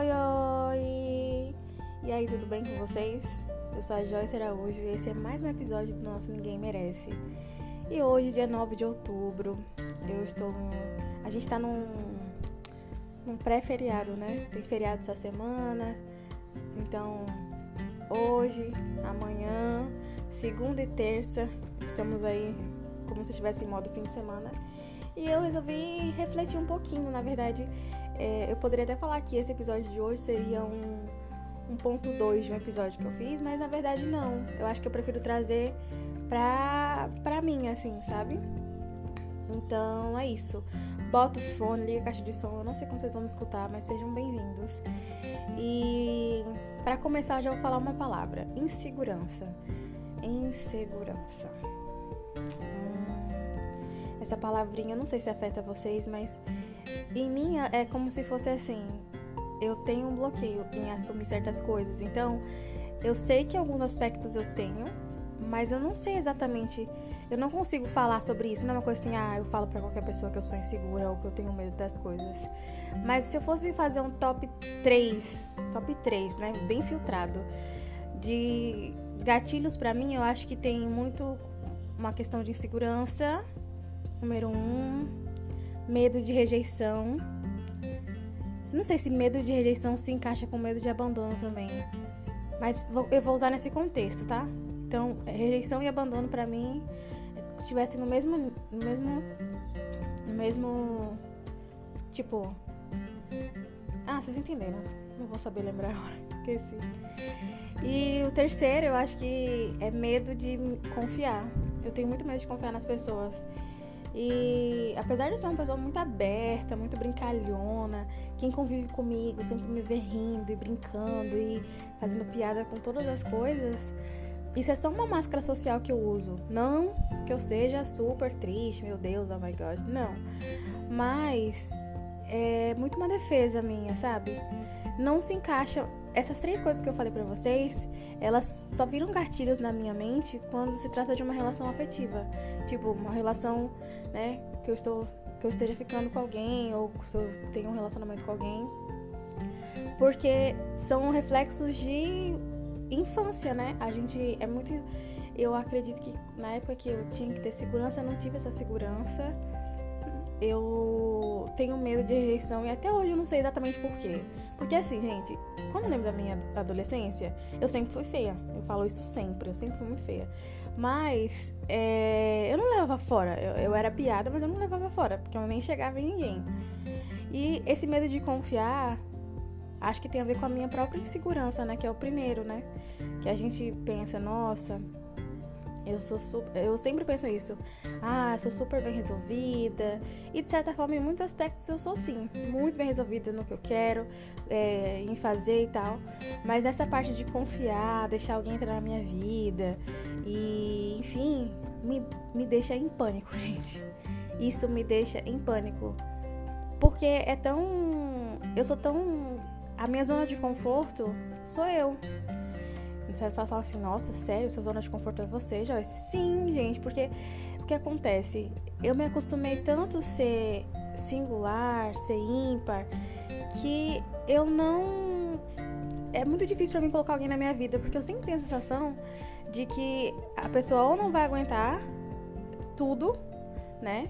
Oi, oi! E aí, tudo bem com vocês? Eu sou a Joyce Araújo e esse é mais um episódio do nosso Ninguém Merece. E hoje, dia 9 de outubro, eu estou. A gente tá num, num pré-feriado, né? Tem feriado essa semana. Então, hoje, amanhã, segunda e terça, estamos aí como se estivesse em modo fim de semana. E eu resolvi refletir um pouquinho, na verdade. É, eu poderia até falar que esse episódio de hoje seria um, um ponto 2 de um episódio que eu fiz, mas na verdade não. Eu acho que eu prefiro trazer pra, pra mim, assim, sabe? Então é isso. Bota o fone, liga a caixa de som. Eu não sei como vocês vão me escutar, mas sejam bem-vindos. E para começar, eu já vou falar uma palavra: insegurança. Insegurança. Hum, essa palavrinha, não sei se afeta vocês, mas em mim é como se fosse assim: eu tenho um bloqueio em assumir certas coisas. Então, eu sei que alguns aspectos eu tenho, mas eu não sei exatamente. Eu não consigo falar sobre isso. Não é uma coisa assim, ah, eu falo para qualquer pessoa que eu sou insegura ou que eu tenho medo das coisas. Mas se eu fosse fazer um top 3, top 3, né, bem filtrado, de gatilhos para mim, eu acho que tem muito uma questão de insegurança, número um, medo de rejeição. Não sei se medo de rejeição se encaixa com medo de abandono também. Mas eu vou usar nesse contexto, tá? Então, rejeição e abandono para mim estivessem no mesmo no mesmo no mesmo tipo Ah, vocês entenderam? Não vou saber lembrar agora. Esqueci. E o terceiro, eu acho que é medo de confiar. Eu tenho muito medo de confiar nas pessoas. E apesar de ser uma pessoa muito aberta, muito brincalhona, quem convive comigo sempre me vê rindo e brincando e fazendo piada com todas as coisas, isso é só uma máscara social que eu uso. Não que eu seja super triste, meu Deus, oh my god, não. Mas é muito uma defesa minha, sabe? Não se encaixa. Essas três coisas que eu falei pra vocês, elas só viram gatilhos na minha mente quando se trata de uma relação afetiva. Tipo, uma relação né? Que eu estou que eu esteja ficando com alguém ou se eu tenho um relacionamento com alguém. Porque são reflexos de infância, né? A gente é muito eu acredito que na época que eu tinha que ter segurança, eu não tive essa segurança. Eu tenho medo de rejeição e até hoje eu não sei exatamente por quê. Porque assim, gente, quando eu lembro da minha adolescência, eu sempre fui feia. Eu falo isso sempre, eu sempre fui muito feia. Mas é, eu não levava fora. Eu, eu, era piada, mas eu não levava fora, porque eu nem chegava em ninguém. E esse medo de confiar, acho que tem a ver com a minha própria insegurança, né? Que é o primeiro, né? Que a gente pensa, nossa, eu sou super, eu sempre penso isso. Ah, sou super bem resolvida. E de certa forma, em muitos aspectos eu sou sim, muito bem resolvida no que eu quero, é, em fazer e tal. Mas essa parte de confiar, deixar alguém entrar na minha vida e, enfim, me, me deixa em pânico, gente. Isso me deixa em pânico. Porque é tão. Eu sou tão. A minha zona de conforto sou eu. Você vai falar assim, nossa, sério, sua zona de conforto é você, Joyce? Sim, gente, porque o que acontece? Eu me acostumei tanto a ser singular, ser ímpar, que eu não. É muito difícil para mim colocar alguém na minha vida, porque eu sempre tenho a sensação de que a pessoa ou não vai aguentar tudo, né?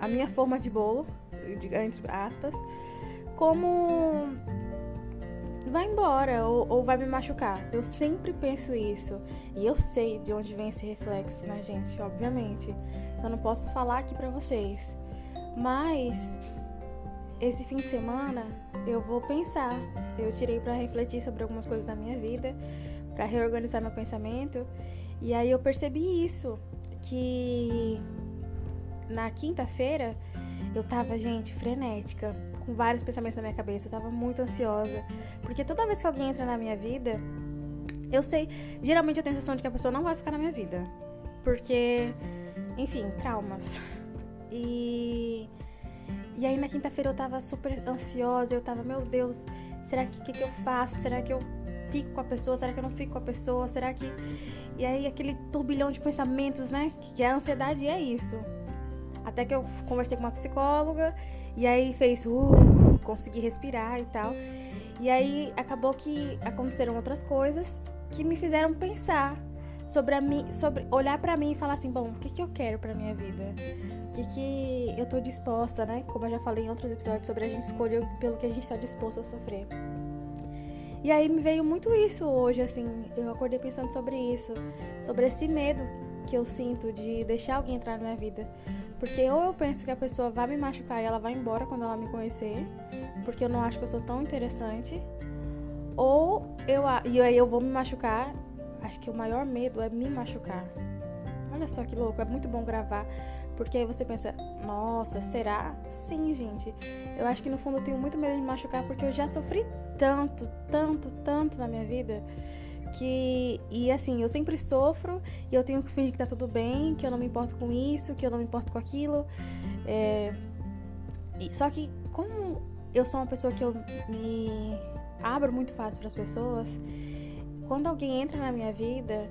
A, minha forma de bolo, entre aspas, como vai embora ou, ou, vai me machucar. Eu sempre penso isso. E eu sei de onde vem esse reflexo, né, gente? Obviamente. Só não posso falar aqui pra vocês. Mas esse fim de semana eu vou pensar. Eu tirei para refletir sobre algumas coisas da minha vida, para reorganizar meu pensamento. E aí eu percebi isso, que na quinta-feira eu tava, gente, frenética com vários pensamentos na minha cabeça, eu tava muito ansiosa. Porque toda vez que alguém entra na minha vida, eu sei, geralmente eu tenho a sensação de que a pessoa não vai ficar na minha vida. Porque, enfim, traumas. E. E aí na quinta-feira eu tava super ansiosa, eu tava, meu Deus, será que o que, que eu faço? Será que eu fico com a pessoa? Será que eu não fico com a pessoa? Será que. E aí aquele turbilhão de pensamentos, né? Que a ansiedade é isso. Até que eu conversei com uma psicóloga e aí fez, uh, consegui respirar e tal. E aí acabou que aconteceram outras coisas que me fizeram pensar sobre a mim, sobre olhar para mim e falar assim, bom, o que que eu quero para minha vida? O que que eu tô disposta, né? Como eu já falei em outros episódios sobre a gente escolher pelo que a gente está disposto a sofrer. E aí me veio muito isso hoje, assim, eu acordei pensando sobre isso, sobre esse medo que eu sinto de deixar alguém entrar na minha vida. Porque ou eu penso que a pessoa vai me machucar e ela vai embora quando ela me conhecer, porque eu não acho que eu sou tão interessante, ou eu e aí eu vou me machucar. Acho que o maior medo é me machucar. Olha só que louco, é muito bom gravar, porque aí você pensa, nossa, será? Sim, gente. Eu acho que no fundo eu tenho muito medo de machucar porque eu já sofri tanto, tanto, tanto na minha vida que e assim, eu sempre sofro e eu tenho que fingir que tá tudo bem, que eu não me importo com isso, que eu não me importo com aquilo. É, e, só que como eu sou uma pessoa que eu me abro muito fácil para as pessoas, quando alguém entra na minha vida,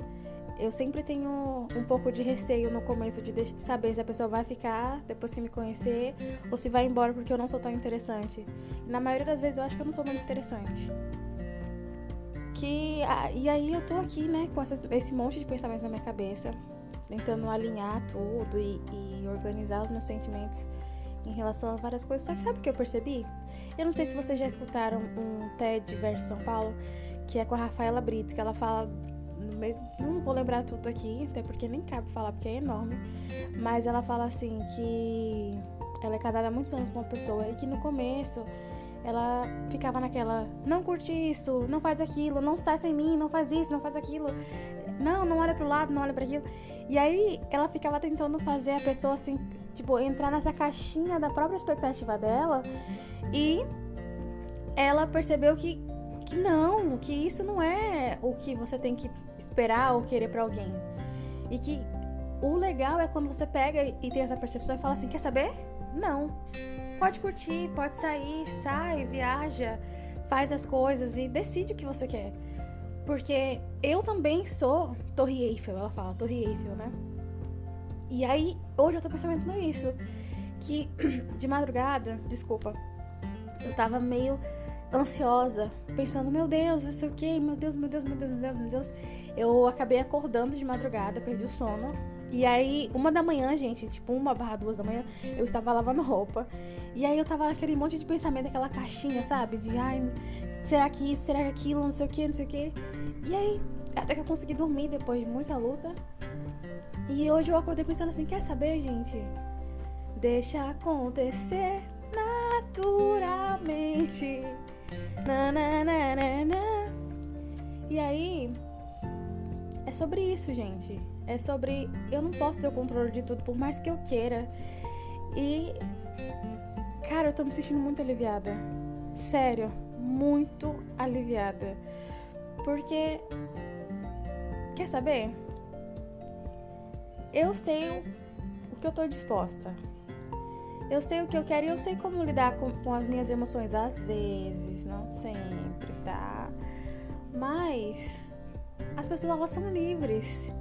eu sempre tenho um pouco de receio no começo de saber se a pessoa vai ficar depois que me conhecer ou se vai embora porque eu não sou tão interessante. Na maioria das vezes eu acho que eu não sou muito interessante. Que, e aí eu tô aqui, né, com essas, esse monte de pensamento na minha cabeça, tentando alinhar tudo e, e organizar os meus sentimentos em relação a várias coisas. Só que sabe o que eu percebi? Eu não sei se vocês já escutaram um TED versus São Paulo, que é com a Rafaela Brits, que ela fala não vou lembrar tudo aqui, até porque nem cabe falar porque é enorme, mas ela fala assim que ela é casada há muitos anos com uma pessoa e que no começo ela ficava naquela, não curte isso, não faz aquilo, não sai sem mim, não faz isso, não faz aquilo. Não, não olha pro lado, não olha para aquilo. E aí ela ficava tentando fazer a pessoa assim, tipo, entrar nessa caixinha da própria expectativa dela e ela percebeu que que não, que isso não é o que você tem que esperar ou querer para alguém. E que o legal é quando você pega e tem essa percepção e fala assim: quer saber? Não. Pode curtir, pode sair, sai, viaja, faz as coisas e decide o que você quer. Porque eu também sou Torre Eiffel, ela fala, Torre Eiffel, né? E aí, hoje eu tô pensando nisso. Que de madrugada, desculpa, eu tava meio ansiosa, pensando, meu Deus, não sei o que, meu Deus, meu Deus, meu Deus, meu Deus, meu Deus. Eu acabei acordando de madrugada, perdi o sono. E aí, uma da manhã, gente, tipo, uma barra duas da manhã, eu estava lavando roupa. E aí eu tava naquele monte de pensamento, aquela caixinha, sabe? De ai, será que isso, será que aquilo, não sei o que, não sei o que. E aí, até que eu consegui dormir depois de muita luta. E hoje eu acordei pensando assim, quer saber, gente? Deixa acontecer naturalmente. E aí, é sobre isso, gente. É sobre eu não posso ter o controle de tudo, por mais que eu queira. E cara, eu tô me sentindo muito aliviada. Sério, muito aliviada. Porque quer saber? Eu sei o que eu tô disposta. Eu sei o que eu quero e eu sei como lidar com, com as minhas emoções. Às vezes? Mas as pessoas elas são livres.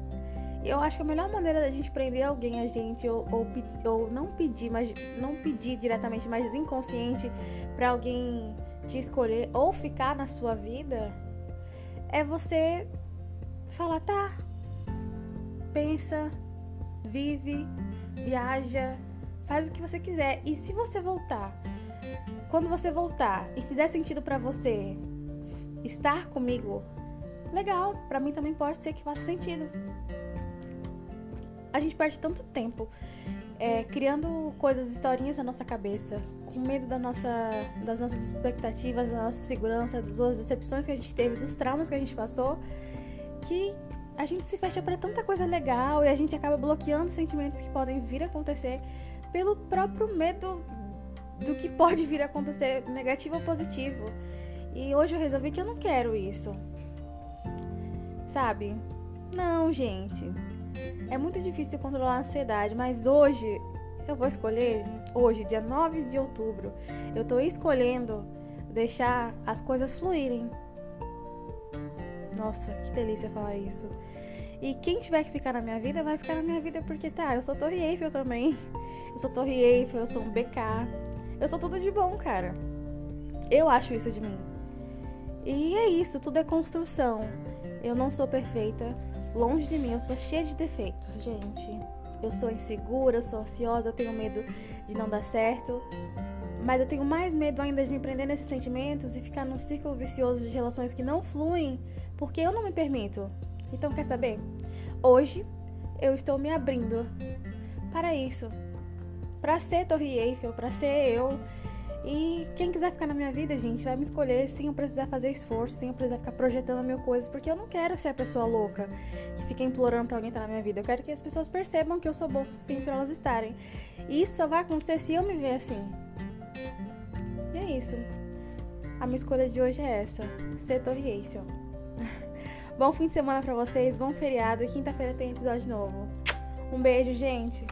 Eu acho que a melhor maneira da gente prender alguém a gente ou, ou, ou não pedir, mas não pedir diretamente, mas inconsciente para alguém te escolher ou ficar na sua vida é você falar, tá, pensa, vive, viaja, faz o que você quiser. E se você voltar, quando você voltar e fizer sentido para você estar comigo, legal, para mim também pode ser que faça sentido. A gente perde tanto tempo é, criando coisas, historinhas na nossa cabeça, com medo da nossa, das nossas expectativas, da nossa segurança, das decepções que a gente teve, dos traumas que a gente passou, que a gente se fecha para tanta coisa legal e a gente acaba bloqueando sentimentos que podem vir a acontecer pelo próprio medo do que pode vir a acontecer, negativo ou positivo. E hoje eu resolvi que eu não quero isso. Sabe? Não, gente. É muito difícil controlar a ansiedade, mas hoje eu vou escolher, hoje, dia 9 de outubro, eu tô escolhendo deixar as coisas fluírem. Nossa, que delícia falar isso. E quem tiver que ficar na minha vida, vai ficar na minha vida porque tá, eu sou Torre Eiffel também. Eu sou Torre Eiffel, eu sou um BK. Eu sou tudo de bom, cara. Eu acho isso de mim. E é isso, tudo é construção. Eu não sou perfeita, longe de mim, eu sou cheia de defeitos, gente. Eu sou insegura, eu sou ansiosa, eu tenho medo de não dar certo. Mas eu tenho mais medo ainda de me prender nesses sentimentos e ficar num círculo vicioso de relações que não fluem, porque eu não me permito. Então, quer saber? Hoje eu estou me abrindo para isso. Para ser Torre Eiffel, para ser eu. E quem quiser ficar na minha vida, gente, vai me escolher sem eu precisar fazer esforço, sem eu precisar ficar projetando mil coisas, porque eu não quero ser a pessoa louca que fica implorando pra alguém estar na minha vida. Eu quero que as pessoas percebam que eu sou bom o suficiente pra elas estarem. E isso só vai acontecer se eu me ver assim. E é isso. A minha escolha de hoje é essa: ser Torre Eiffel. bom fim de semana pra vocês, bom feriado e quinta-feira tem episódio novo. Um beijo, gente!